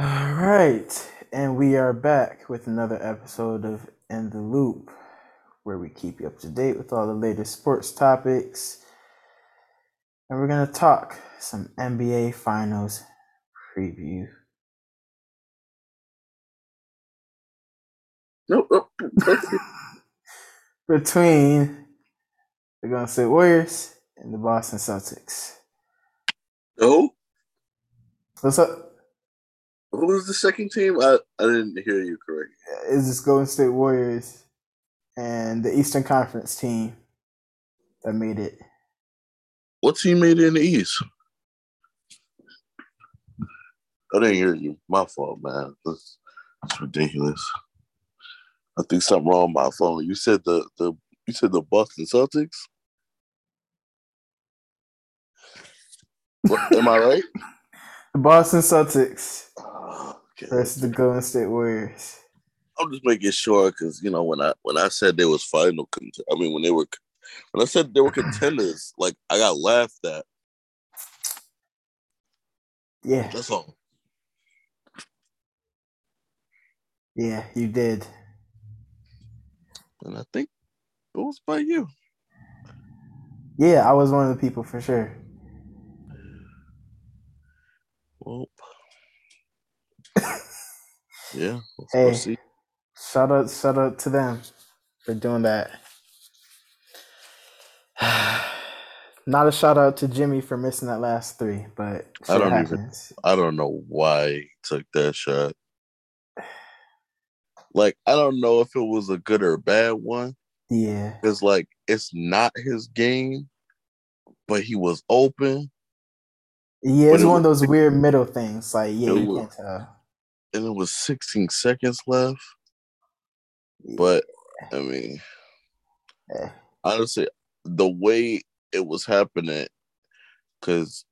All right, and we are back with another episode of In the Loop, where we keep you up to date with all the latest sports topics. And we're going to talk some NBA Finals preview. Nope. nope. Between the Golden State Warriors and the Boston Celtics. no. What's up? Who was the second team? I, I didn't hear you correctly. Is this Golden State Warriors and the Eastern Conference team that made it? What team made it in the East? I didn't hear you. My fault, man. That's, that's ridiculous. I think something wrong with my phone. You said the the you said the Boston Celtics. What, am I right? The Boston Celtics Versus the Golden State Warriors. I'm just making sure because you know when I when I said they was final, cont- I mean when they were when I said they were contenders, like I got laughed at. Yeah, That's all. yeah, you did. And I think it was by you. Yeah, I was one of the people for sure. Well, yeah. Let's Hey. Shout out, shout out to them for doing that. Not a shout out to Jimmy for missing that last three, but I don't even- I don't know why he took that shot. Like I don't know if it was a good or bad one. Yeah, Because like it's not his game, but he was open yeah, it's it one of those weird middle things. Like, yeah, you was- can't tell. And it was 16 seconds left. But I mean, honestly, the way it was happening, because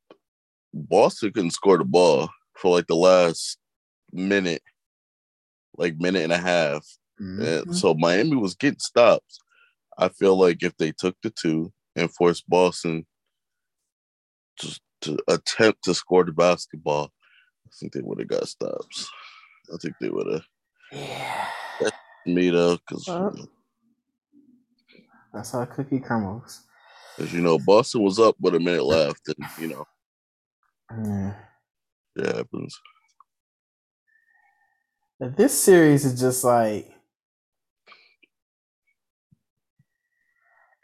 Boston couldn't score the ball for like the last minute, like minute and a half. And Mhm. so Miami was getting stops. I feel like if they took the two and forced Boston just to attempt to score the basketball, I think they would have got stops. I think they would have yeah, made up because Well. that's how cookie crumbles. Because you know Boston was up with a minute left, and you know Yeah. it happens. But This series is just like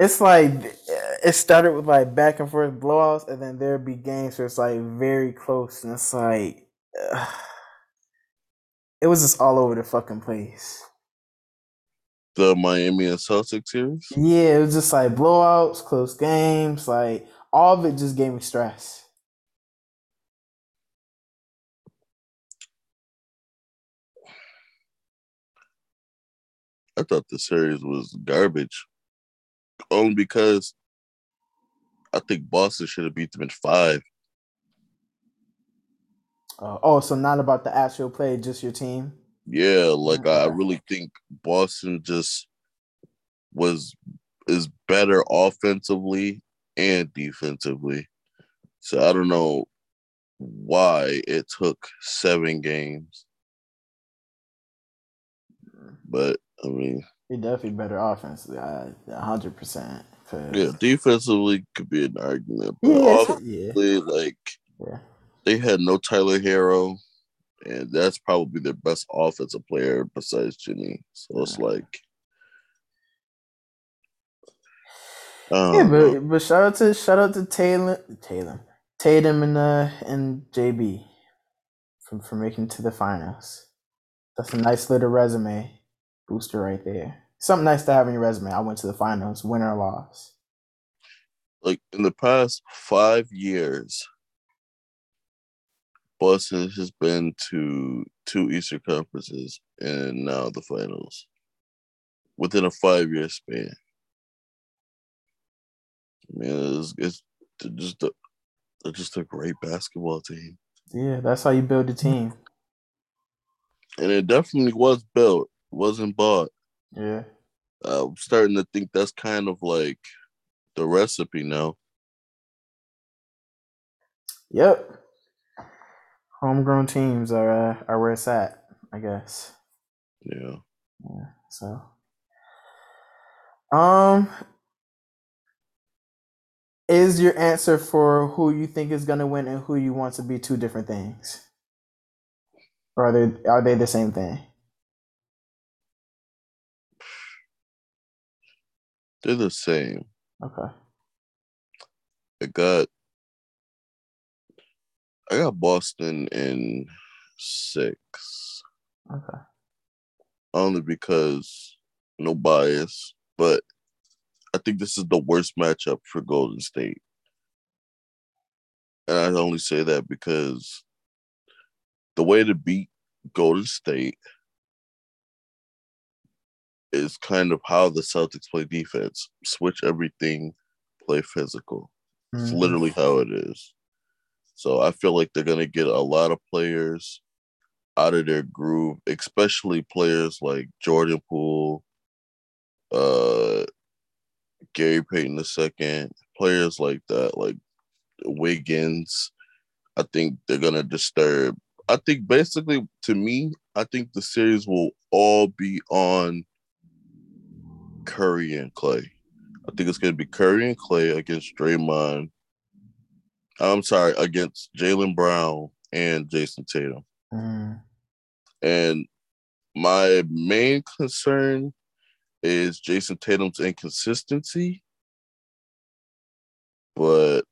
it's like eh, it started with like back and forth blowouts, and then there'd be games where it's like very close, and it's like ugh. It was just all over the fucking place. The Miami and Celtics series. Yeah, it was just like blowouts, close games, like all of it just gave me stress. I thought the series was garbage, only because I think Boston should have beat them in five. Uh, oh, so not about the actual play, just your team. Yeah, like I really think Boston just was is better offensively and defensively. So I don't know why it took seven games. But I mean, You're definitely better offensively, a hundred percent. yeah, defensively could be an argument. But Yeah, it's- yeah, like yeah. They had no Tyler Herro, and that's probably their best offensive player besides Jimmy. So it's like, um, Yeah, but but shout out to shout out to Taylor Taylor Tatum and uh and JB from for making it to the finals. That's a nice little resume booster right there. Something nice to have in your resume. I went to the finals, win or loss. like in the past five years, Boston has been to two Eastern conferences and now the finals within a five year span. Man, it's, it's just a, they're just a great basketball team, Yeah, that's how you build a team. and it definitely was built, wasn't bought. Yeah. I'm starting to think that's kind of like the recipe now. Yep. Homegrown teams are uh, are where it's at, I guess. Yeah. Yeah. So, um, is your answer for who you think is gonna win and who you want to be two different things, or are they are they the same thing? They're the same. Okay. I got I got Boston in six. Okay. Only because no bias, but I think this is the worst matchup for Golden State. And I only say that because the way to beat Golden State is kind of how the Celtics play defense. Switch everything, play physical. It's Mhm. literally how it is. So I feel like they're gonna get a lot of players out of their groove, especially players like Jordan Poole, uh, Gary Payton II, players like that, like Wiggins. I think they're gonna disturb. I think basically, to me, I think the series will all be on Curry and Clay. I think it's gonna be Curry and Clay against Draymond. I'm sorry, against Jaylen Brown and Jayson Tatum. Mm. And my main concern is Jayson Tatum's inconsistency. But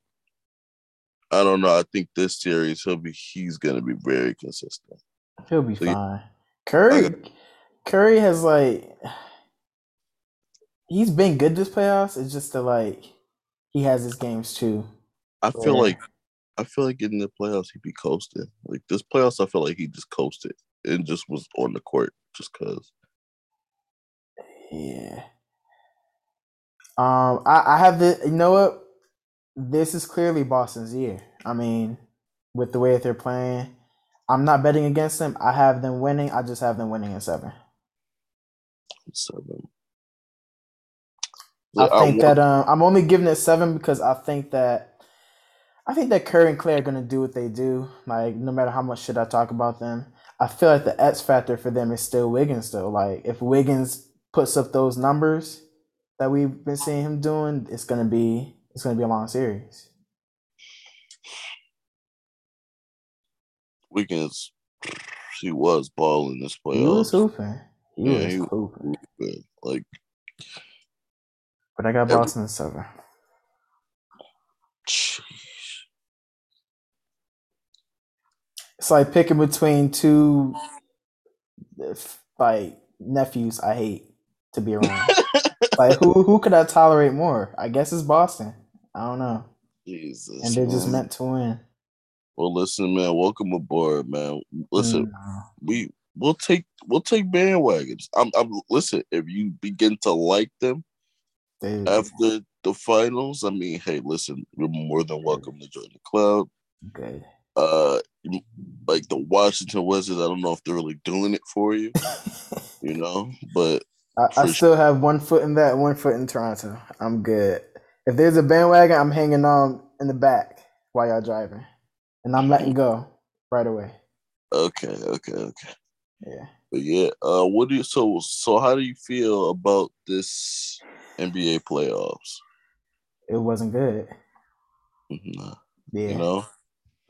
I don't know. I think this series he'll be he's gonna be very consistent. He'll be So fine. Curry, Curry has like he's been good this playoffs. It's just that like he has his games too. I feel Yeah. like I feel like in the playoffs he'd be coasting. Like this playoffs, I feel like he just coasted and just was on the court just cause. Yeah. Um, I, I have the you know what? This is clearly Boston's year. I mean, with the way that they're playing, I'm not betting against them. I have them winning. I just have them winning in seven. Seven. I think want- that um, I'm only giving it seven because I think that I think that Curry and Clay are gonna do what they do. Like no matter how much shit I talk about them, I feel like the X factor for them is still Wiggins. Though, like if Wiggins puts up those numbers that we've been seeing him doing, it's gonna be it's gonna be a long series. Wiggins, he was balling this playoffs. He was hooping. He Yeah, was he- hooping. But, Like But I got Every- Boston in seven. jeez. It's like picking between two like nephews I hate to be around. like who who could I tolerate more? I guess it's Boston. I don't know. Jesus. And they're just meant to win. Well, listen, man. Welcome aboard, man. Listen, Mm, we we'll take we'll take bandwagons. I'm I'm listen. If you begin to like them they- after the finals, I mean, hey, listen, you're more than welcome to join the club. good. Uh, like the Washington Wizards, I don't know if they're really doing it for you, you know, but I, I still have one foot in that, one foot in Toronto. I'm good. If there's a bandwagon, I'm hanging on in the back while y'all driving, and I'm letting go right away. okay, okay, okay. Yeah. But yeah, uh, what do you so so? How do you feel about this NBA playoffs? It wasn't good. Mhm, Yeah. You know,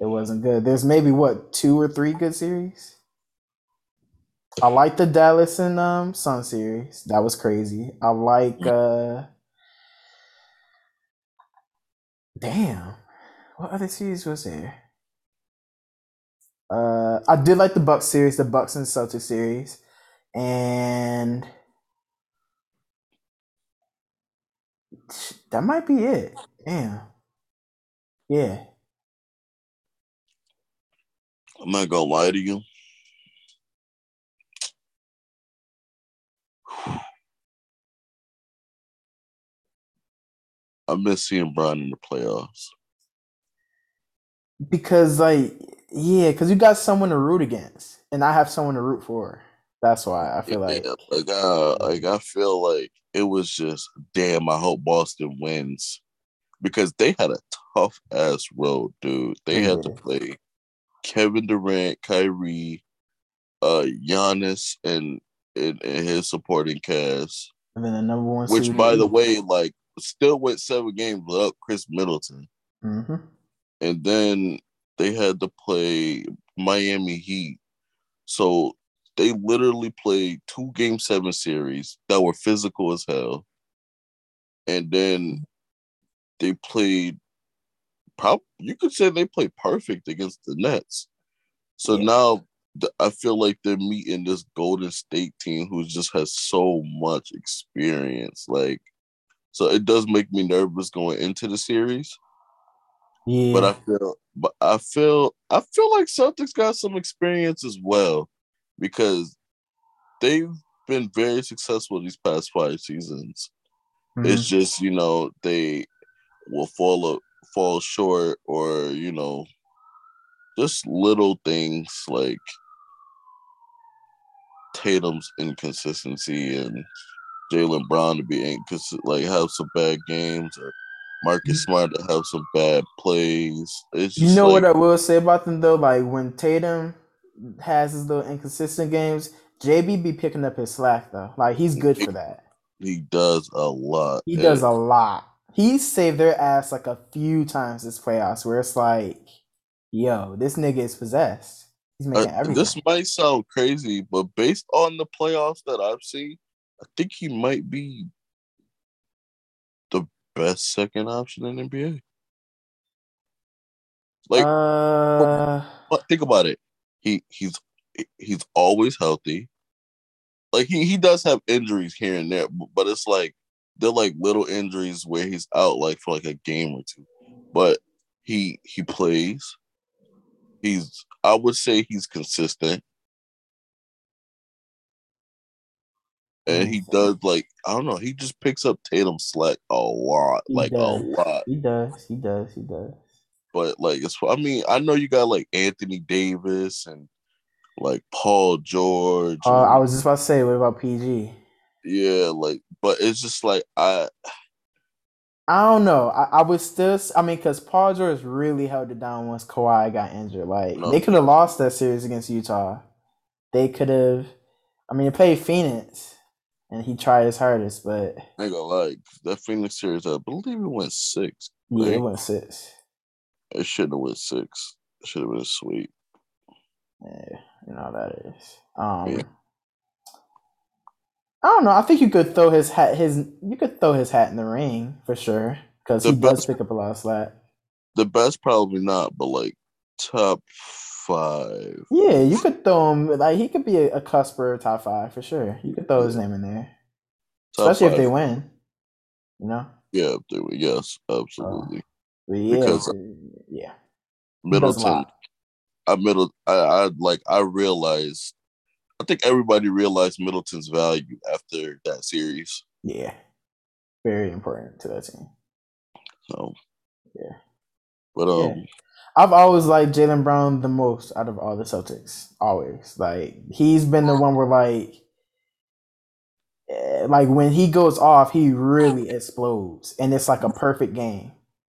It wasn't good. There's maybe what two or three good series. I like the Dallas and um Sun series. That was crazy. I like uh Damn. What other series was there? Uh I did like the Bucks series, the Bucks and Celtics series. And that might be it. Damn. Yeah. I'm not gonna lie to you. I miss seeing Brian in the playoffs. Because like yeah, because you got someone to root against, and I have someone to root for. That's why I feel like Yeah, like, uh, like I feel like it was just damn. I hope Boston wins because they had a tough ass road, dude. They They had to play Kevin Durant, Kyrie, uh, Giannis, and and, and his supporting cast. And then the number one. Which, by the way, like still went seven games without Khris Middleton, Mhm. and then they had to play Miami Heat. So they literally played two game seven series that were physical as hell, and then they played. You could say they play perfect against the Nets. So Yeah. now I feel like they're meeting this Golden State team who just has so much experience. Like, so it does make me nervous going into the series. Yeah. But I feel, but I feel, I feel like Celtics got some experience as well because they've been very successful these past five seasons. Mhm. It's just you know they will fall fall short or you know just little things like Tatum's inconsistency and Jaylen Brown to be inconsistent, like have some bad games or Marcus mm-hmm. Smart to have some bad plays. It's just You know like, what I will say about them though? Like when Tatum has his little inconsistent games, JB be picking up his slack though. Like he's good for that. he does a lot. He does a lot. He saved their ass like a few times this playoffs where it's like, yo, this nigga is possessed. He's making Uh, everything. this might sound crazy, but based on the playoffs that I've seen, I think he might be the best second option in NBA. Like, uh, but think about it. He he's he's always healthy. Like he he does have injuries here and there, but it's like they're like little injuries where he's out like for like a game or two. But he he plays. He's I would say he's consistent. And he does like I don't know, he just picks up Tatum slack a lot, He like does. a lot. he does. He does. He does. But like it's I mean, I know you got like Anthony Davis and like Paul George. Uh, and- I was just about to say, what about PG? Yeah, like, but it's just like I I don't know. I, I would still. I mean, because Paul George really held it down once Kawhi got injured. Like No. they could have lost that series against Utah. They could have. I mean, they played Phoenix, and he tried his hardest, but I ain't gonna lie, that Phoenix series, I believe it went six. yeah, it went six. It shouldn't have went six. It should have been sweet. Yeah, you know how that is. Um, Yeah. I don't know. I think you could throw his hat. His you could throw his hat in the ring for sure because he does best- pick up a lot of slack. The best probably not, but like top five. Yeah, you could throw him. Like he could be a, a cusper top five for sure. You could throw his name in there, Top especially if they win. You know. Yeah, if they were, yes, absolutely. But yeah, Because- uh, yeah. Does Middleton. I middle I, I like I realized I think everybody realized Middleton's value after that series. Yeah, very important to that team. So Yeah. but um I've always liked Jaylen Brown the most out of all the Celtics. Always like he's been the one where like, eh, like when he goes off, he really explodes, and it's like a perfect game.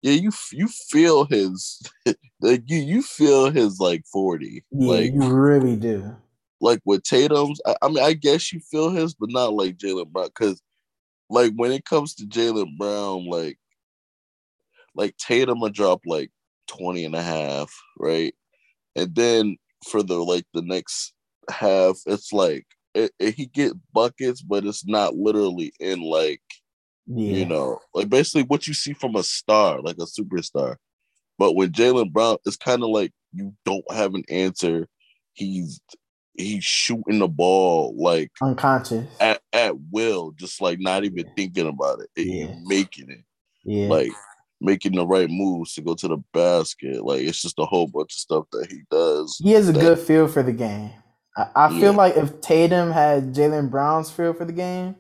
yeah, you you feel his like you you feel his like 40. Yeah, like you really do. Like with Tatum's, I, I mean, I guess you feel his, but not like Jaylen Brown. Because, like, when it comes to Jaylen Brown, like, like Tatum will drop like 20 and a half, right? And then for the like the next half, it's like it, it- he get buckets, but it's not literally in like Yeah, you know, like basically what you see from a star, like a superstar. But with Jaylen Brown, it's kind of like you don't have an answer. He's he's shooting the ball like unconscious. at, at will, just like not even thinking about it. And Yeah. He's making it, Yeah, like making the right moves to go to the basket. Like it's just a whole bunch of stuff that he does. he has a that- good feel for the game. I, I feel like if Tatum had Jaylen Brown's feel for the game,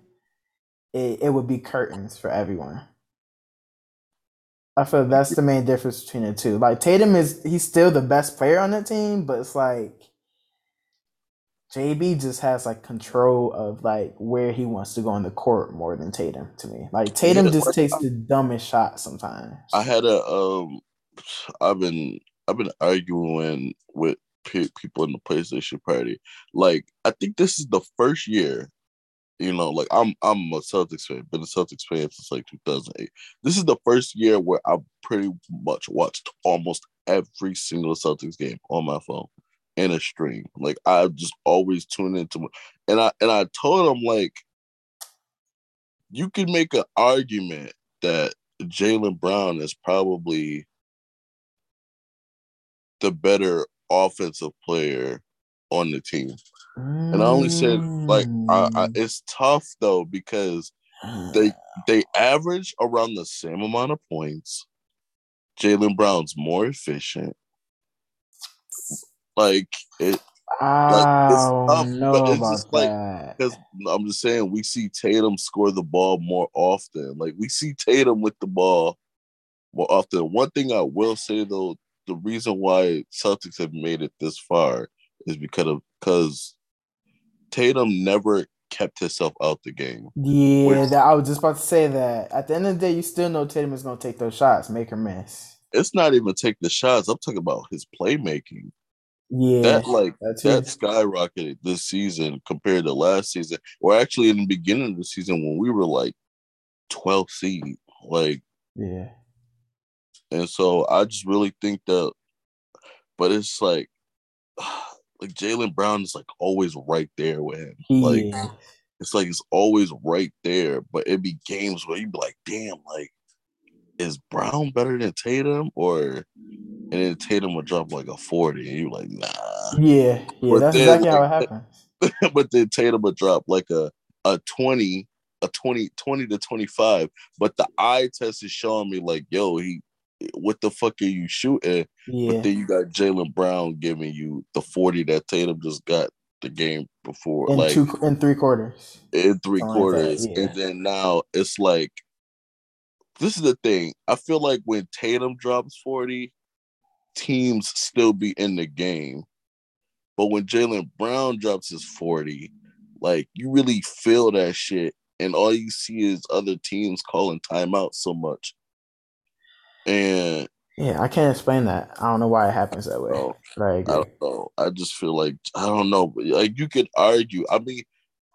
it, it would be curtains for everyone. I feel that's the main difference between the two. Like Tatum is he's still the best player on that team, but it's like JB just has like control of like where he wants to go on the court more than Tatum to me. Like Tatum Yeah, just like, takes the dumbest shot sometimes. I had a um, I've been I've been arguing with people in the PlayStation party. Like, I think this is the first year. You know, like I'm I'm a Celtics fan, been a Celtics fan since like 2008. This is the first year where I've pretty much watched almost every single Celtics game on my phone in a stream. Like I just always tune into, and I and I told him like, you can make an argument that Jaylen Brown is probably the better offensive player on the team. Mm. And I only said like I, I, mm. it's tough though because they they average around the same amount of points. Jaylen Brown's more efficient. Like it. I like, don't tough, know it's just that. Because I'm just saying, we see Tatum score the ball more often. Like we see Tatum with the ball more often. One thing I will say though, the reason why Celtics have made it this far is because of because Tatum never kept himself out the game. Yeah, which, that, I was just about to say that. At the end of the day, you still know Tatum is going to take those shots, make or miss. It's not even take the shots. I'm talking about his playmaking. Yeah, that like that skyrocketed this season compared to last season, or actually in the beginning of the season when we were like 12 seed. Like, yeah, and so I just really think that, but it's like, like Jaylen Brown is like always right there with him. Like, yeah. it's like it's always right there. But it'd be games where you'd be like, damn, like, is Brown better than Tatum? Or and then Tatum would drop like a 40, and you're like, nah. Yeah, yeah, but that's then, exactly like, how it happens. but then Tatum would drop like a a 20 a 20 20 to 25 but the eye test is showing me like yo he what the fuck are you shooting? Yeah. But then you got Jaylen Brown giving you the 40 that Tatum just got the game before. In like two in three quarters. In three Something quarters. Like yeah. And then now it's like this is the thing. I feel like when Tatum drops 40, teams still be in the game. But when Jaylen Brown drops his 40, like you really feel that shit. And all you see is other teams calling timeout so much and yeah, I can't explain that. I don't know why it happens that way. Oh, I, I don't know. I just feel like I don't know. Like you could argue. I mean,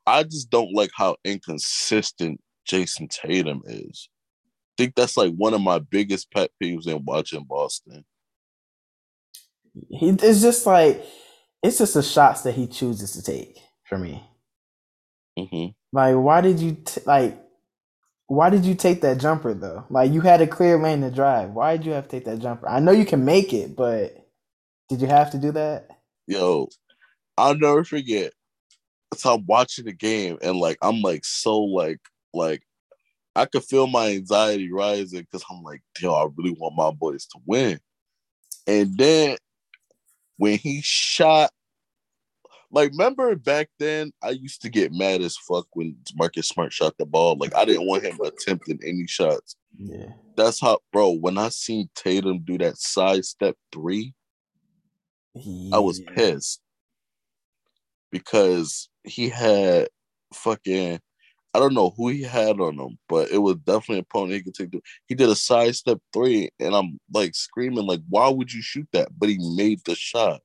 I just don't like how inconsistent Jayson Tatum is. Think that's like one of my biggest pet peeves in watching Boston. He it's just like it's just the shots that he chooses to take for me. Mm-hmm. Like, why did you t- like? Why did you take that jumper though? Like you had a clear lane to drive. Why did you have to take that jumper? I know you can make it, but did you have to do that? Yo, I'll never forget. So I'm watching the game and like I'm like so like like I could feel my anxiety rising because I'm like, yo, I really want my boys to win. And then when he shot like, remember back then, I used to get mad as fuck when Marcus Smart shot the ball. Like, I didn't want him attempting any shots. Yeah. That's how, bro, when I seen Tatum do that side step three, yeah. I was pissed because he had fucking, I don't know who he had on him, but it was definitely a opponent he could take. The, he did a side step three, and I'm like screaming, like, why would you shoot that? But he made the shot.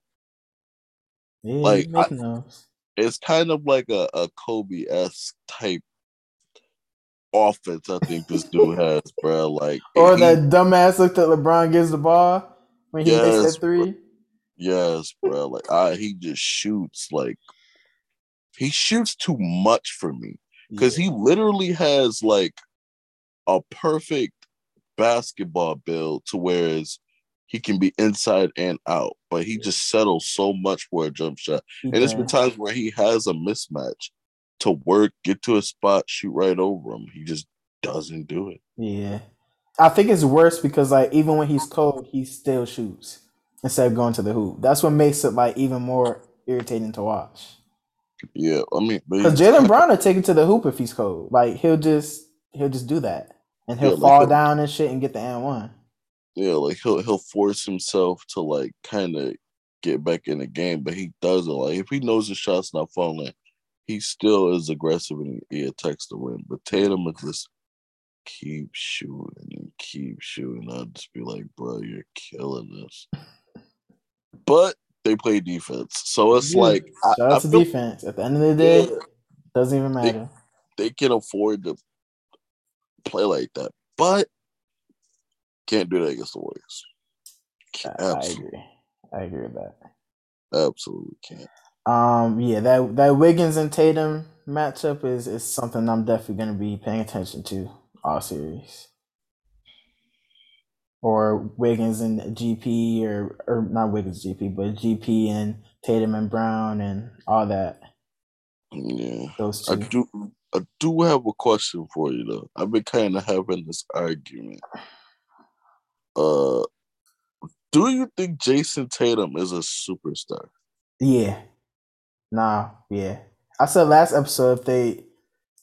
Yeah, like I, it's kind of like a, a Kobe s type offense. I think this dude has, bro. Like, or he, that dumbass look that LeBron gives the ball when he yes, makes that three. Bro. Yes, bro. Like, I he just shoots like he shoots too much for me because yeah. he literally has like a perfect basketball build to whereas he can be inside and out, but he just settles so much for a jump shot. And there's been times where he has a mismatch to work, get to a spot, shoot right over him. He just doesn't do it. Yeah. I think it's worse because like even when he's cold, he still shoots instead of going to the hoop. That's what makes it like even more irritating to watch. Yeah, I mean, because Jaylen Brown will take it to the hoop if he's cold. Like he'll just he'll just do that, and he'll yeah, fall like down and shit and get the and one yeah, like he'll he'll force himself to like kind of get back in the game, but he doesn't. Like if he knows the shot's not falling, he still is aggressive and he attacks the rim. But Tatum would just keep shooting and keep shooting. I'd just be like, bro, you're killing this. but they play defense. So it's Yeah. like Shout I out to defense. At the end of the day, yeah, doesn't even matter. they can afford to play like that, but can't do that against the Warriors. I, I agree. I agree with that. absolutely can't. Um, yeah, that that Wiggins and Tatum matchup is is something I'm definitely gonna be paying attention to all series. Or Wiggins and GP, or or not Wiggins GP, but GP and Tatum and Brown and all that. Yeah, Those I do. I do have a question for you though. I've been kind of having this argument. Uh, do you think Jayson Tatum is a superstar? Yeah. Nah. Yeah. I said last episode if they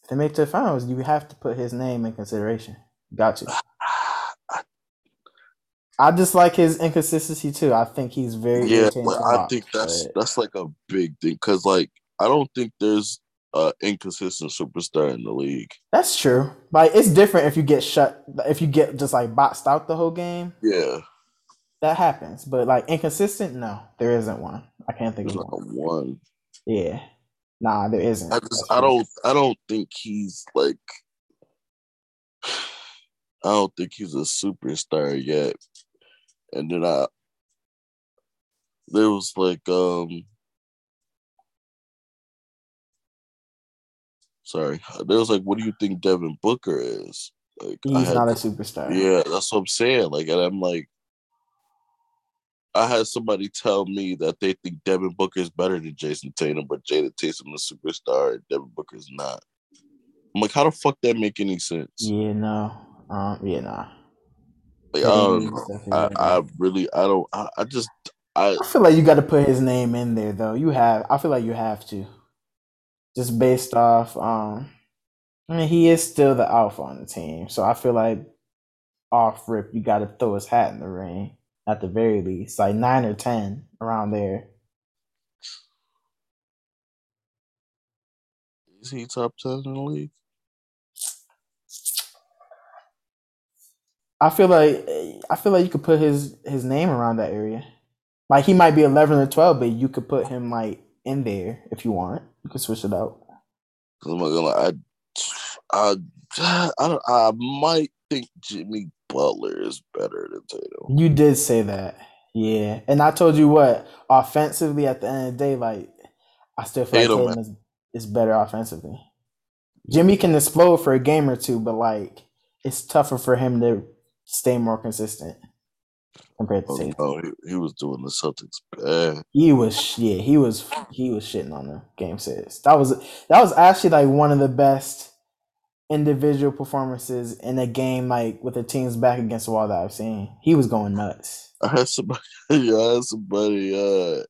if they make the finals, you have to put his name in consideration. Got you. I- I just like his inconsistency too. I think he's very yeah, but I think that's but- that's like a big thing because like I don't think there's a inconsistent superstar in the league. That's true. Like it's different if you get shut if you get just like boxed out the whole game. Yeah, That happens. But like inconsistent, no, there isn't one. I can't think there's of not one. one. Yeah. Nah, there isn't. I just That's I don't I don't think he's like I don't think he's a superstar yet. And then I there was like um sorry there was like what do you think Devin Booker is like He's had not a superstar. yeah that's what I'm saying like and I'm like I had somebody tell me that they think Devin Booker is better than Jayson Tatum, but Jaden Tatum is a superstar and Devin Booker is not. I'm like, how the fuck that make any sense? Yeah, no. Um, yeah, nah. Yeah, I don't he's know. definitely I. Really, I don't, I, I just, I, I feel like you got to put his name in there, though. You have. I feel like you have to, just based off. Um, I mean, he is still the alpha on the team, so I feel like off rip, you got to throw his hat in the ring at the very least, like nine or ten around there. is he top 10 in the league? I feel like I feel like you could put his his name around that area. Like he might be eleven or twelve, but you could put him like in there if you want. You could switch it out. Cause I'm not gonna lie, I, I, I, don't, I might think Jimmy Butler is better than Tatum. You did say that, yeah. And I told you what, offensively, at the end of the day, like I still feel Tatum, like Tatum is, is better offensively. Jimmy can explode for a game or two, but like it's tougher for him to stay more consistent compared to Oh, Tatum. no, he, he was doing the Celtics bad. He was yeah, he was he was shitting on the game six. That was that was actually like one of the best individual performances in a game like with the teams back against the wall that I've seen. He was going nuts. I had somebody, I had somebody uh,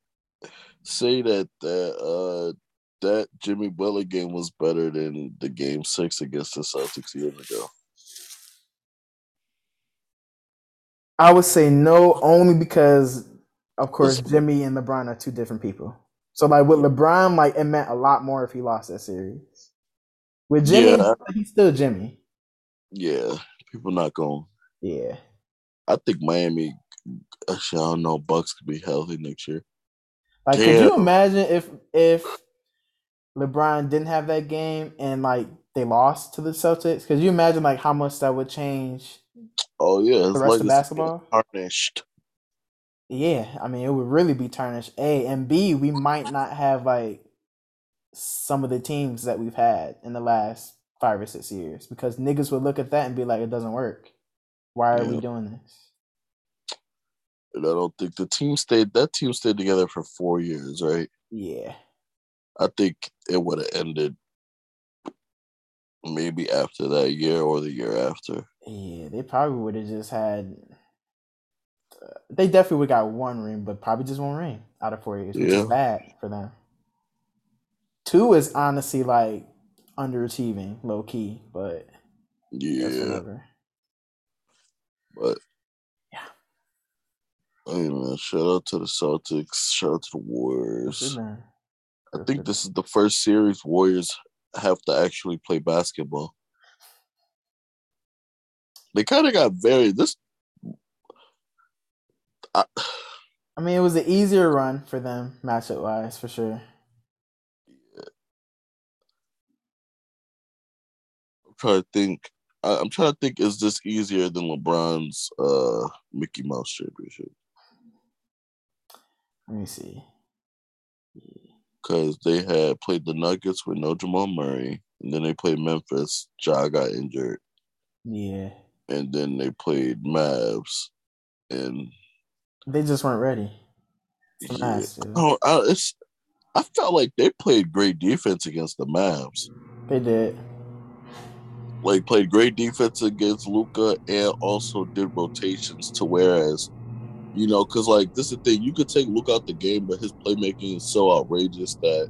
say that that uh, that Jimmy Butler game was better than the game six against the Celtics years ago. I would say no only because of course Jimmy and LeBron are two different people. So like with LeBron, like it meant a lot more if he lost that series. With Jimmy, Yeah. he's still Jimmy. Yeah, people not going. Yeah. I think Miami. Actually, I don't know. Bucks could be healthy next year. Like, could you imagine if if LeBron didn't have that game and like they lost to the Celtics? Because you imagine like how much that would change? Oh yeah, The rest of basketball? tarnished. Yeah, I mean it would really be tarnished. A and B, we might not have like some of the teams that we've had in the last five or six years because niggas would look at that and be like, it doesn't work. Why are we doing this? And I don't think the team stayed. That team stayed together for four years, right? Yeah. I think it would have ended maybe after that year or the year after. Yeah, they probably would have just had. Uh, they definitely would got one ring, but probably just one ring out of four years, which Yeah. is bad for them. Two is honestly like underachieving, low key, but Yeah, but Yeah. hey man, shout out to the Celtics. Shout out to the Warriors. I think this is the first series Warriors have to actually play basketball. They kind of got very this. I, I mean, it was an easier run for them matchup wise, for sure. I'm trying to think. I, I'm trying to think. Is this easier than LeBron's uh Mickey Mouse championship? Let me see. Because they had played the Nuggets with no Jamal Murray, and then they played Memphis. Ja got injured, Yeah, and then they played Mavs, and they just weren't ready. yeah. Oh, I, it's. I felt like they played great defense against the Mavs. They did. like played great defense against Luka and also did rotations to whereas you know because like this is the thing you could take look out the game but his playmaking is so outrageous that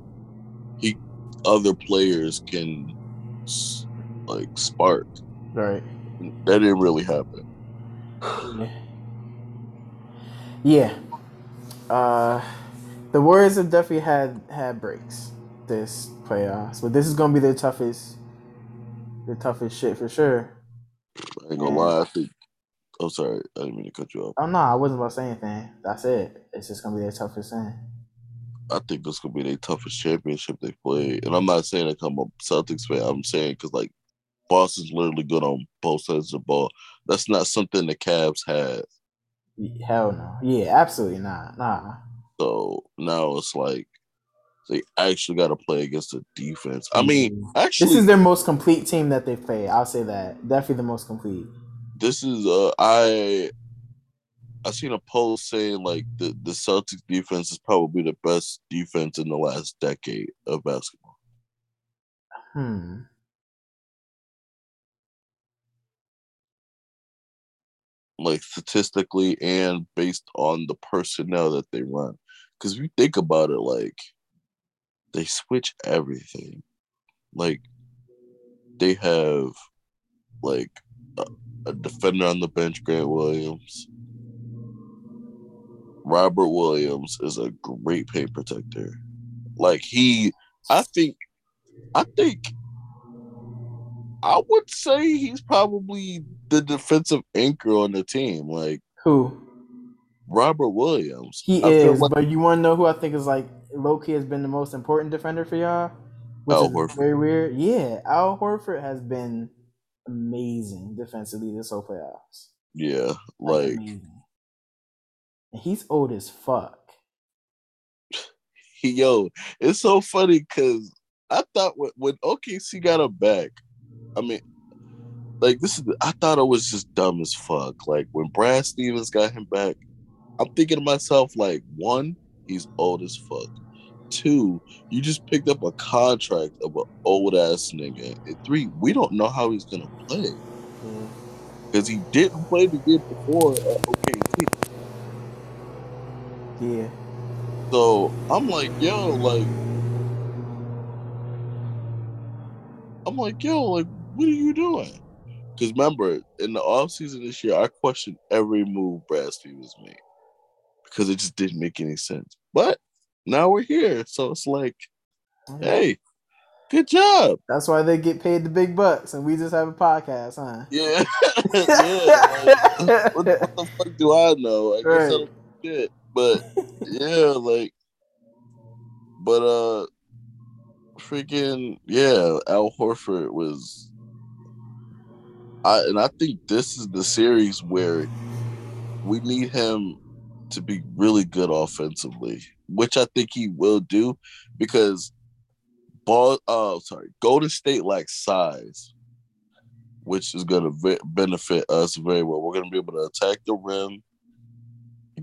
he other players can like spark Right. that didn't really happen Yeah. Uh, the Warriors have definitely had had breaks this playoffs, but this is gonna be their toughest, their toughest shit for sure. I ain't gonna lie I think oh sorry I didn't mean to cut you off Oh no, I wasn't about to say anything. That's it. It's just gonna be their toughest thing. I think this could be their toughest championship they play, and I'm not saying that I'm a Celtics fan I'm saying because like Boston's literally good on both sides of the ball that's not something the Cavs had Hell no. Yeah, absolutely not. Nah. So now it's like they actually got to play against the defense. I mean, Mhm. actually, This is their most complete team that they've played. I'll say that. Definitely the most complete. This is uh, I I seen a post saying like the the Celtics defense is probably the best defense in the last decade of basketball. Hmm. Like statistically and based on the personnel that they run. Because if you think about it, like they switch everything. Like they have like a, defender on the bench, Grant Williams. Robert Williams is a great paint protector. Like he, I think, I think, I would say he's probably the defensive anchor on the team. Like Who? Robert Williams, He I is, like but you want to know who I think is like Loki has been the most important defender for y'all, which Al Horford. very weird. Yeah, Al Horford has been amazing defensively this whole playoffs. yeah, like. And he's old as fuck. he, yo, it's so funny because I thought when, when OKC got him back, I mean, like this is, I thought it was just dumb as fuck. Like when Brad Stevens got him back, I'm thinking to myself, like, one, he's old as fuck. Two, you just picked up a contract of an old ass nigga. And three, we don't know how he's gonna play mm-hmm. because he didn't play the year before at OKC. Yeah. So I'm like, yo, like, I'm like, yo, like, what are you doing? Because remember, in the offseason this year, I questioned every move Brad Stevens made because it just didn't make any sense. But now we're here. So it's like, hey, good job. That's why they get paid the big bucks, and we just have a podcast, huh? Yeah. yeah. Like, what, what the fuck do I know? I guess I don't shit. But yeah, like, but uh, freaking yeah, Al Horford was. I and I think this is the series where we need him to be really good offensively, which I think he will do because ball. Oh, sorry, Golden State lacks size, which is going to ve- benefit us very well. We're going to be able to attack the rim,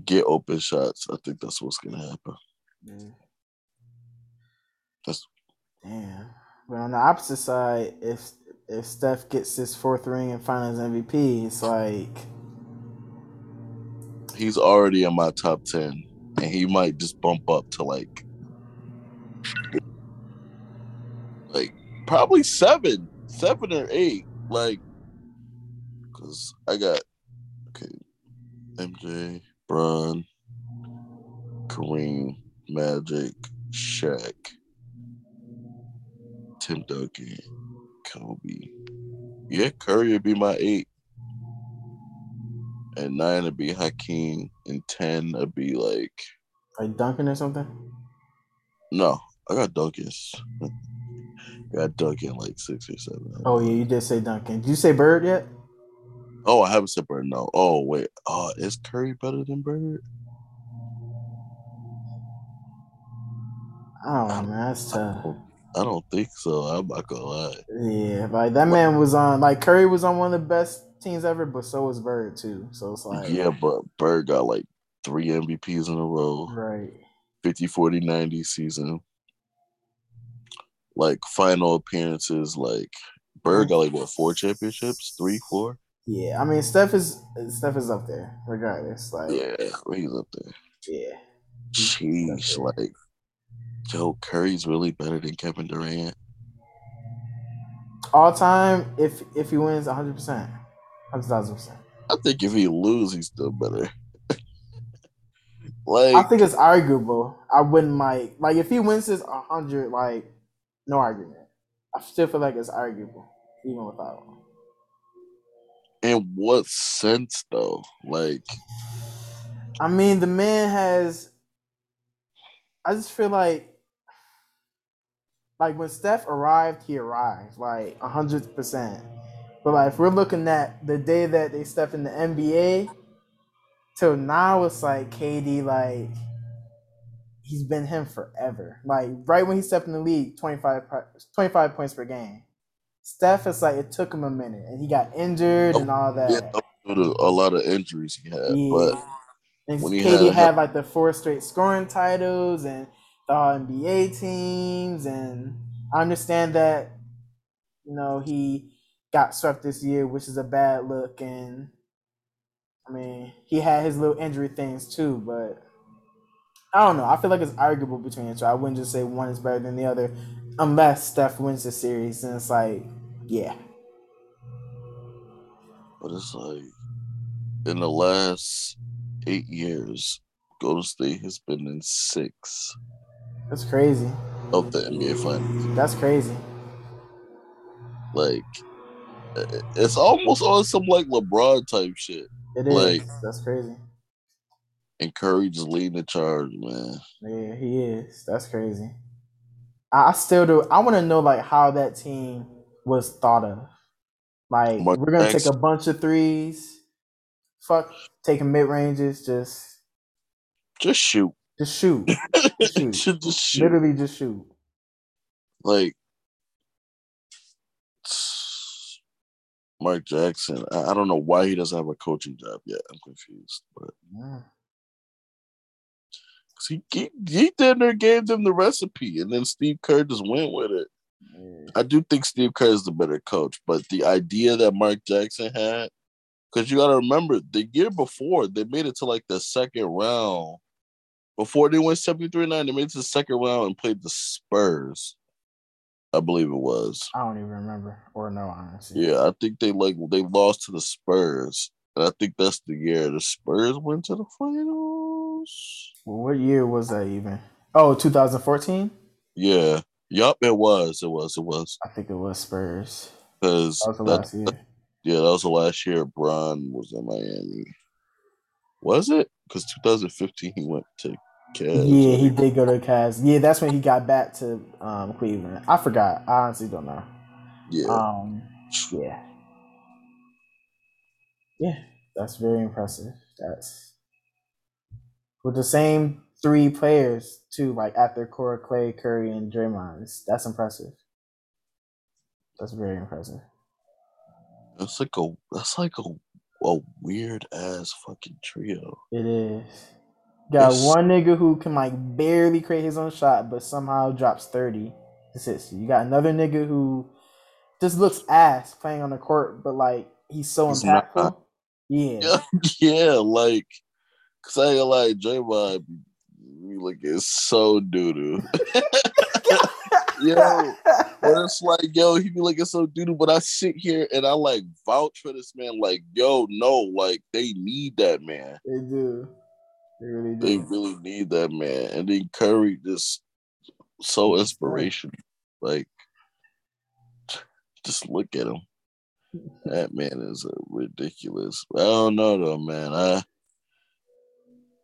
get open shots. I think that's what's going to happen. Yeah. That's Damn. But on the opposite side, if if Steph gets his fourth ring and Finals MVP, it's like he's already in my top ten, and he might just bump up to like, like probably seven, seven or eight, like, because I got okay, MJ, Bron, Kareem, Magic, Shaq, Tim Duncan, Kobe. Yeah, Curry would be my eight. And nine would be Hakeem, and ten would be like Like Duncan or something. no, I got Duncan's. got Duncan like six or seven. Oh yeah, you did say Duncan. Did you say Bird yet? Oh, I haven't said Bird. No. Oh wait. Oh, is Curry better than Bird? I don't know, man. That's tough. I don't think so. I'm not gonna lie. Yeah, like that man was on like Curry was on one of the best teams ever, but so is Bird too. So it's like Yeah, but Bird got like three MVPs in a row. Right. 50 40 90 season. Like final appearances, like Bird got like what four championships? Three, four? Yeah, I mean Steph is Steph is up there, regardless. Like Yeah, he's up there. Yeah. Sheesh, there. like Joe Curry's really better than Kevin Durant all time if if he wins 100%. That's what I. I think if he loses, he's still better. like I think it's arguable. I wouldn't like like if he wins this hundred, like no argument. I still feel like it's arguable, even without him. In what sense though? Like I mean the man has I just feel like like when Steph arrived, he arrived like hundred percent. But like if we're looking at the day that they stepped in the NBA, till now it's like KD like he's been him forever. Like right when he stepped in the league, 25, 25 points per game. Steph is like it took him a minute, and he got injured and all that. yeah, a lot of injuries he had, Yeah. but And when KD had- had, like the four straight scoring titles and the All NBA teams, and I understand that you know he got swept this year, which is a bad look. And I mean, he had his little injury things too, but I don't know. I feel like it's arguable between the two. I wouldn't just say one is better than the other, unless Steph wins the series. And it's like, yeah, but it's like in the last eight years, Golden State has been in six that's crazy. of the NBA finals. That's crazy. Like it's almost on some like LeBron type shit. It is. Like- that's crazy. And Curry just leading the charge, man. Yeah, he is. That's crazy. I I still do. I want to know like how that team was thought of. Like Mark we're gonna take a bunch of threes. Fuck taking mid ranges. Just Just shoot. just shoot. Shoot. Just shoot. Literally just shoot. like Mark Jackson. I, I don't know why he doesn't have a coaching job yet. I'm confused, but Yeah. 'cause he he, he damn near gave them the recipe, and then Steve Kerr just went with it. I do think Steve Kerr is the better coach, but the idea that Mark Jackson had, because you got to remember the year before they made it to like the second round. Before they went 73 9, they made it to the second round and played the Spurs. I believe it was. I don't even remember or no, honestly. Yeah, I think they like they lost to the Spurs. And I think that's the year the Spurs went to the finals. Well, what year was that even? Oh, 2014. Yeah. Yup, it was. It was. It was. I think it was Spurs. Because That was the that, last year. yeah, that was the last year Bron was in Miami. Was it? Because 2015 he went to Cavs. Yeah, he did go to the Cavs. Yeah, that's when he got back to um, Cleveland. I forgot. I honestly don't know. Yeah. Um, yeah, yeah, that's very impressive. That's with the same three players too, like after Cora, Clay, Curry, and Draymond. It's- That's impressive. That's very impressive. That's like a that's like a a weird ass fucking trio. It is. Got It's- one nigga who can like barely create his own shot, but somehow drops thirty sixty. You got another nigga who just looks ass playing on the court, but like he's so He's impactful. Yeah. Yeah, yeah, like cause I ain't gonna lie, Draymond be be looking so doo doo. Yo, but it's like, yo, he be looking so doo doo. But I sit here and I like vouch for this man, like, yo, no, like they need that man. They do. They really. They really need that man. And then Curry just so inspirational. Like, just look at him. that man is ridiculous. I don't know though, man. I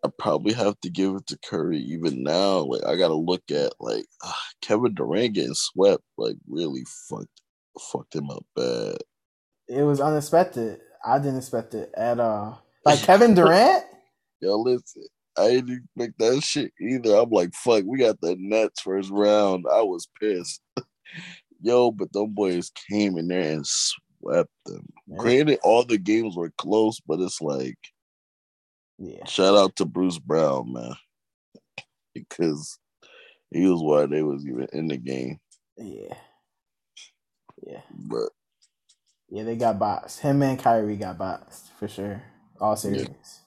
I probably have to give it to Curry even now. Like I gotta look at like uh, Kevin Durant getting swept, like really fucked fucked him up bad. It was unexpected. I didn't expect it at all. Like Kevin Durant. Yo, listen, I didn't expect that shit either. I'm like, fuck, we got the Nets first round. I was pissed. Yo, but them boys came in there and swept them. Yeah. Granted, all the games were close, but it's like, yeah. Shout out to Bruce Brown, man, because he was why they was even in the game. Yeah, yeah, but yeah, they got boxed. Him and Kyrie got boxed for sure. All series. Yeah.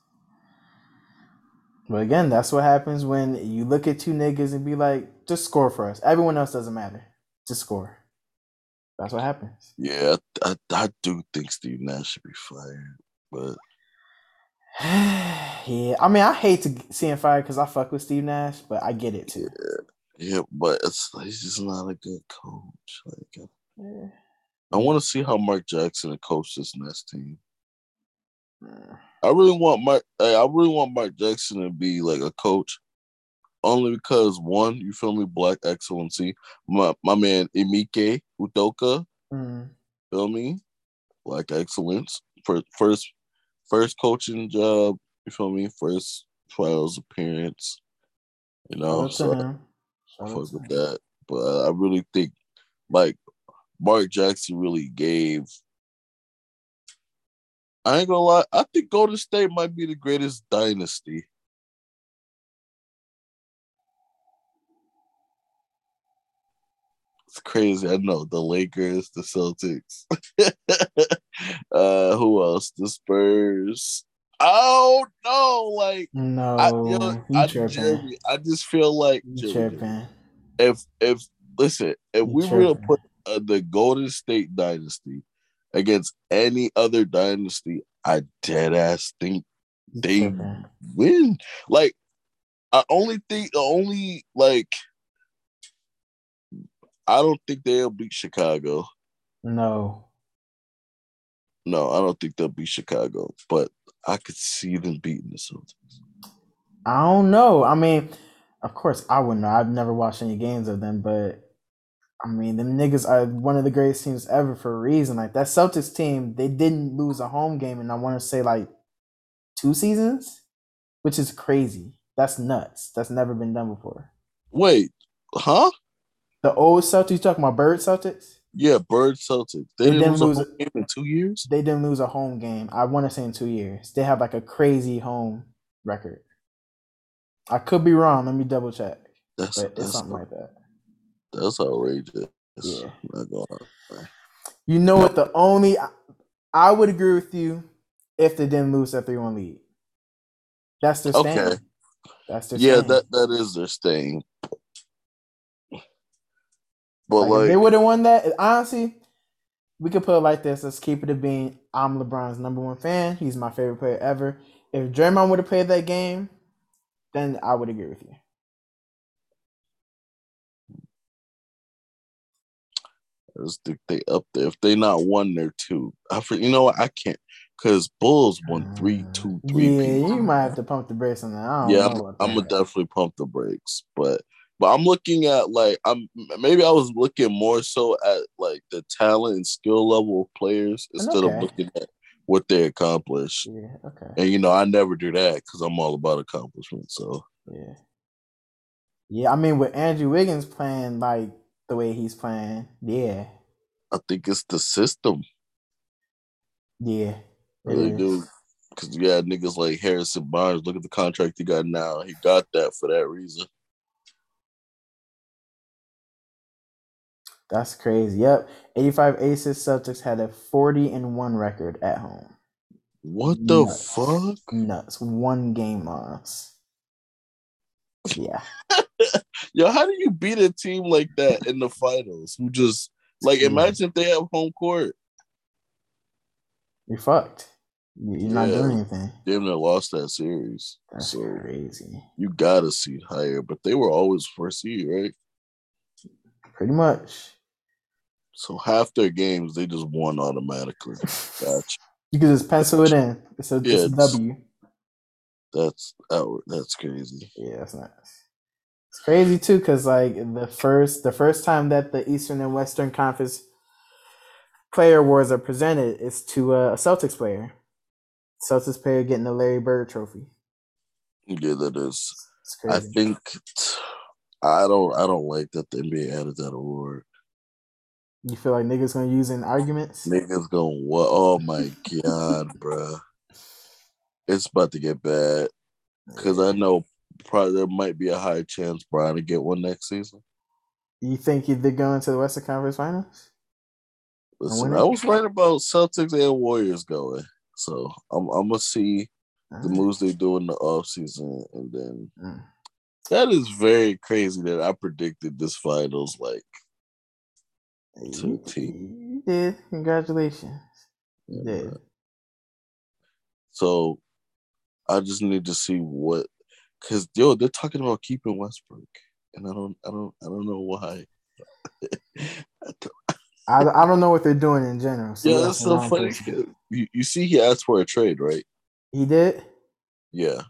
But again, that's what happens when you look at two niggas and be like, just score for us. Everyone else doesn't matter. Just score. That's what happens. Yeah, I, I do think Steve Nash should be fired, but yeah, I mean, I hate to see him fired because I fuck with Steve Nash, but I get it too. Yeah, yeah but it's he's just not a good coach. Like, uh, yeah. I want to see how Mark Jackson coach this next team. I really want Mike. I really want Mark Jackson to be like a coach, only because one, you feel me, black excellency. My my man Ime Udoka, mm. feel me, black excellence. First first first coaching job. You feel me? First trials appearance. You know, so I fuck with that. But I really think like Mark Jackson really gave. I ain't gonna lie. I think Golden State might be the greatest dynasty. It's crazy. I know the Lakers, the Celtics. uh, who else? The Spurs. Oh no! Like no, I, you know, I, I just feel like if if listen, if you we tripping. were to put uh, the Golden State dynasty against any other dynasty, I dead ass think they win. Like I only think the only like I don't think they'll beat Chicago. No. No, I don't think they'll beat Chicago, but I could see them beating the Celtics. I don't know. I mean, of course, I wouldn't know. I've never watched any games of them, but I mean, them niggas are one of the greatest teams ever for a reason. Like that Celtics team, they didn't lose a home game, and I want to say like two seasons, which is crazy. That's nuts. That's never been done before. Wait, huh? The old Celtics, you talking about Bird Celtics? Yeah, Bird Celtics. They, they didn't, didn't, lose, a game in two years. They didn't lose a home game. I want to say in two years. They have like a crazy home record. I could be wrong. Let me double check. That's, but it's something like that. That's outrageous. Yeah. You know what? The only I would agree with you if they didn't lose that three one lead. That's their okay. That's their yeah. That that is their staying. But like, like they would have won that, honestly, we could put it like this. Let's keep it to being I'm LeBron's number one fan. He's my favorite player ever. If Draymond would have played that game, then I would agree with you. Think they up there. If they not one, they're two. I for, you know what? I can't because Bulls won three, uh, two, three. Yeah, you might have to pump the brakes on that. yeah, I'm, I'm gonna definitely pump the brakes, but but I'm looking at like I'm maybe I was looking more so at like the talent and skill level of players instead okay. of looking at what they accomplish. Yeah, okay. And you know, I never do that because I'm all about accomplishment. So yeah, yeah. I mean, with Andrew Wiggins playing like the way he's playing, yeah. I think it's the system. Yeah, really do. Because you got niggas like Harrison Barnes. Look at the contract he got now. He got that for that reason. That's crazy. Yep. 85 Aces Celtics had a 40 and 1 record at home. What the Nuts. fuck? Nuts. One game loss. Yeah. Yo, how do you beat a team like that in the finals who just like imagine if they have home court? You're fucked. You're yeah, not doing anything. They haven't lost that series. That's so crazy. You gotta seed higher, but they were always first seed, right? Pretty much. So half their games they just won automatically. Gotcha. You can just pencil it in. It's a, Yeah, it's a W. That's out. That's crazy. Yeah, that's nice. It's crazy too, cause like the first the first time that the Eastern and Western Conference player awards are presented is to a Celtics player. Celtics player getting the Larry Bird Trophy. Yeah, that is. I think I don't. I don't like that the NBA added that award. you feel like niggas gonna use in arguments. Niggas gonna what? Oh my god, bruh. It's about to get bad because I know probably there might be a high chance Brian to get one next season. You think they're going to the Western Conference Finals? Listen. I was right about Celtics and Warriors going, so I'm I'm gonna see the moves they do in the offseason and then Mm. that is very crazy that I predicted this finals like two teams. a team. you did. Congratulations. Yeah. So I just need to see what because yo, they're talking about keeping Westbrook. And I don't I don't I don't know why. I don't- I, I don't know what they're doing in general. So yeah, that's so funny. You, you see he asked for a trade, right? He did. Yeah.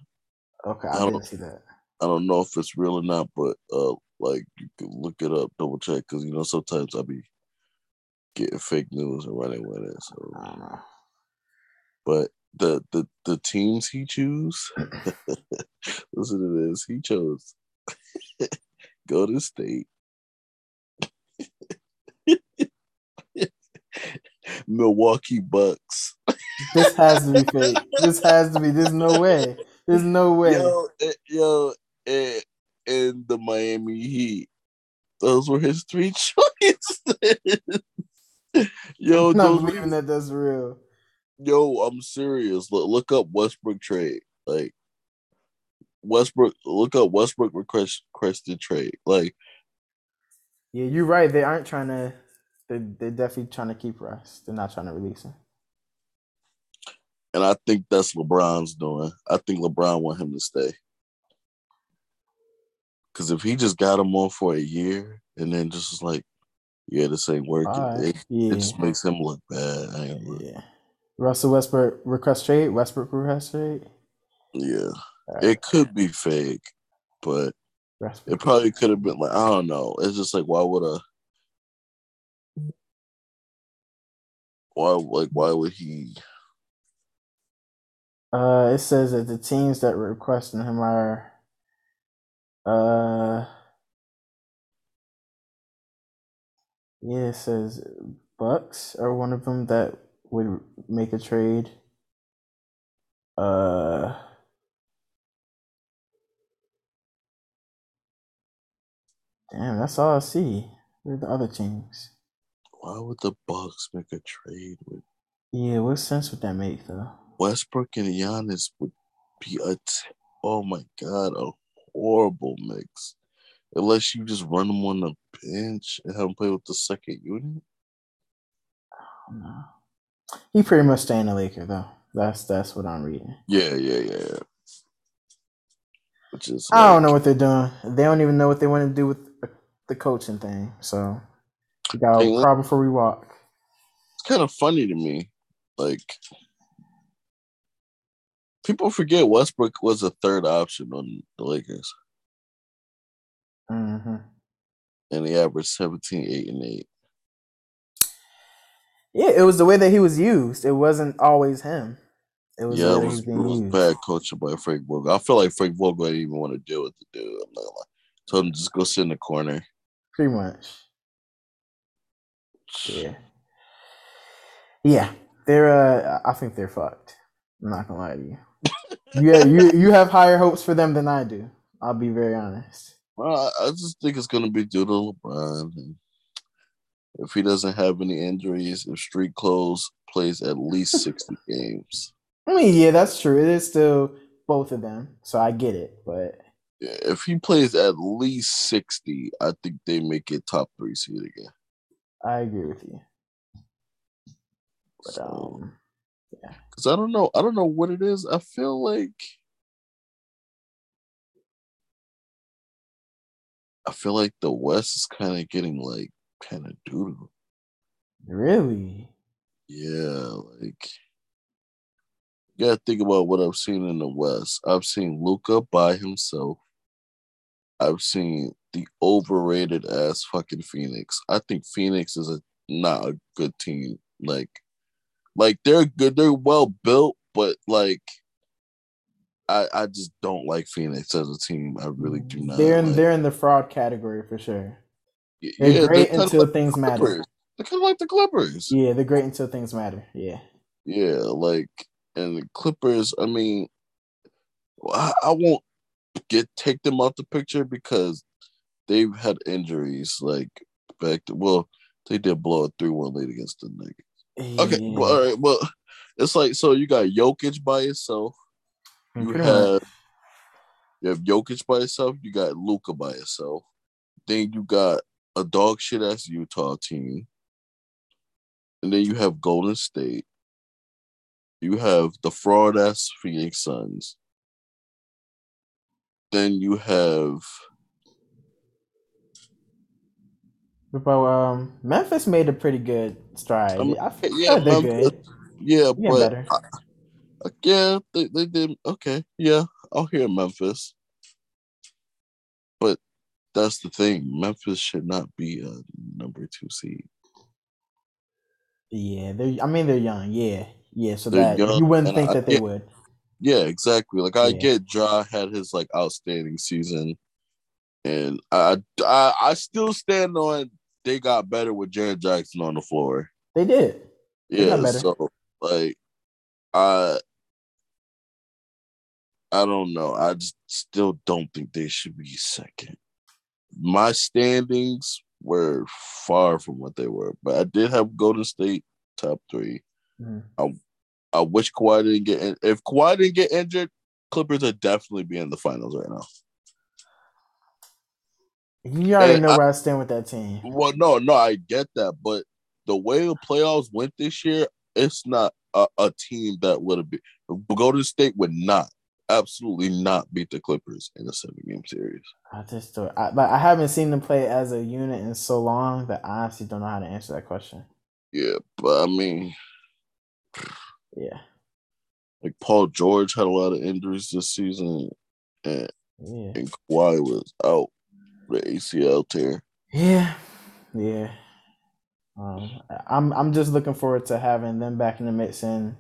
Okay, I I don't- didn't see that. I don't know if it's real or not, but uh like you can look it up, double check, because you know sometimes I be getting fake news and running with it. So I don't know. but the the the teams he choose listen to this. He chose Golden State. Milwaukee Bucks. This has to be fake. This has to be. There's no way. There's no way. Yo, eh, yo, and, and the Miami Heat. Those were his three choices. yo, I'm not believing that that's real. Yo, I'm serious. Look, look up Westbrook trade. Like Westbrook, look up Westbrook request requested trade. Like Yeah, you're right. They aren't trying to. They're, they're definitely trying to keep Russ. They're not trying to release him. And I think that's LeBron's doing. I think LeBron want him to stay. Cause if he just got him on for a year and then just was like, yeah, this ain't working, Bye. it, Yeah. it just makes him look bad. I ain't gonna- yeah. Russell Westbrook request trade. Westbrook request trade. yeah, Alright, it could be fake, but Westbrook. it probably could have been like I don't know. It's just like why would a why like why would he? Uh, it says that the teams that were requesting him are, uh, yeah, it says Bucks are one of them that would make a trade. Uh, damn, that's all I see. Where are the other teams? Why would the Bucks make a trade with Yeah, what sense would that make though? Westbrook and Giannis? Would be a t- oh my god a horrible mix. Unless you just run them on the bench and have them play with the second unit. I don't know. He pretty much staying a Laker though. That's that's what I'm reading. Yeah, yeah, yeah. yeah. Which is I don't know what they're doing. They don't even know what they want to do with the coaching thing. So we got a problem before we walk. it's kind of funny to me. Like people forget Westbrook was a third option on the Lakers, hmm and he averaged 17, 8, and 8. Yeah, it was the way that he was used. It wasn't always him. It was yeah, it was, it was being was used. bad coaching by Frank Vogel. I feel like Frank Vogel didn't even want to deal with the dude. I'm not gonna lie. Told him just go sit in the corner. Pretty much. Yeah. Yeah. They're uh I think they're fucked. I'm not gonna lie to you. yeah, you you have higher hopes for them than I do. I'll be very honest. Well, I, I just think it's gonna be due to LeBron. If he doesn't have any injuries, if Street Clothes plays at least 60 games. I mean, yeah, that's true. It is still both of them, so I get it. But Yeah, if he plays at least 60, I think they make it top three seed again. I agree with you. But So, um, yeah. because I don't know, I don't know what it is. I feel like I feel like the West is kind of getting like kind of doo Really? Yeah, like you gotta think about what I've seen in the West. I've seen Luka by himself. I've seen the overrated ass fucking Phoenix. I think Phoenix is a not a good team. Like, like they're good, they're well built, but like I I just don't like Phoenix as a team. I really do not. They're in like. they're in the fraud category for sure. Yeah, They're great kinda until like things matter. Clippers. They're kind of like the Clippers. Yeah, they're great until things matter. Yeah. Yeah, like and the Clippers. I mean, I, I won't get take them out the picture because they've had injuries. Like back to well, they did blow a three one lead against the Nuggets. Okay, Yeah. well, all right, well, it's like so you got Jokic by yourself. You Pretty much. have you have Jokic by yourself. You got Luka by yourself. Then you got a dog shit ass Utah team. And then you have Golden State. You have the fraud ass Phoenix Suns. Then you have But um, Memphis made a pretty good stride. I mean, I feel yeah, they're Memphis- good. yeah, get but yeah, they, they did okay. Yeah, I'll hear Memphis. That's the thing. Memphis should not be a number two seed. Yeah, they're. I mean, they're young. Yeah, yeah. So They're that young, you wouldn't think I that they get- would. Yeah, exactly. Like I Yeah. get Ja had his like outstanding season, and I I, I still stand on they got better with Jaren Jackson on the floor. They did. They Yeah, so like I I don't know. I just still don't think they should be second. My standings were far from what they were, but I did have Golden State top three. Mhm. I wish Kawhi didn't get in. If Kawhi didn't get injured, Clippers would definitely be in the finals right now. You already And know I- where I stand with that team. Well, no, no, I get that, but the way the playoffs went this year, it's not a, a team that would have been. Golden State would not, absolutely not beat the Clippers in a seven game series. I just don't. I, but I haven't seen them play as a unit in so long that I honestly don't know how to answer that question. Yeah, but I mean, Yeah, like Paul George had a lot of injuries this season, and, yeah, and Kawhi was out with ACL tear. yeah, yeah. Um, I'm I'm just looking forward to having them back in the mix and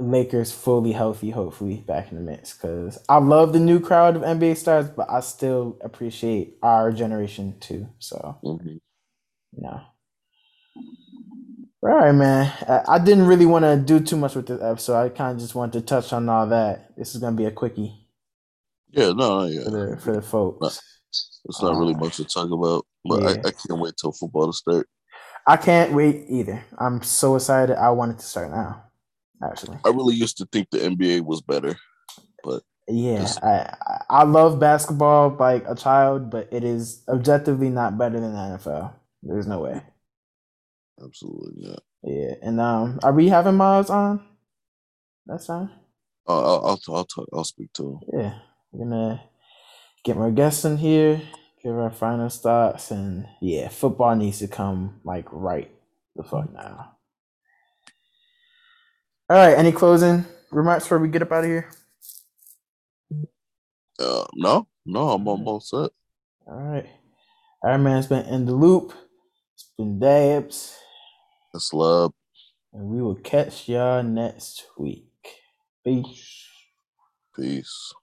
Lakers fully healthy, hopefully back in the mix. Because I love the new crowd of NBA stars, but I still appreciate our generation too. So Mhm. you know. All right, man. I, I didn't really want to do too much with this episode. I kind of just wanted to touch on all that. This is gonna be a quickie Yeah, no, yeah. for the for the folks. It's not really much to talk about, but I. I can't wait till football to start. I can't wait either. I'm so excited. I want it to start now. Actually, I really used to think the NBA was better. But yeah. I- I love basketball like a child, but it is objectively not better than the NFL. There's no way. Absolutely not. Yeah. And um, are we having Miles on? That's fine. Uh, I'll, I'll, I'll talk. I'll speak to him. Yeah, we're gonna get more guests in here, give our final thoughts, and yeah, football needs to come like right the fuck now. All right, any closing remarks before we get up out of here? Uh, no, no, I'm almost set. All right, all right, man. It's been in the loop. It's been Dabs, That's love. and we will catch y'all next week. Peace. Peace.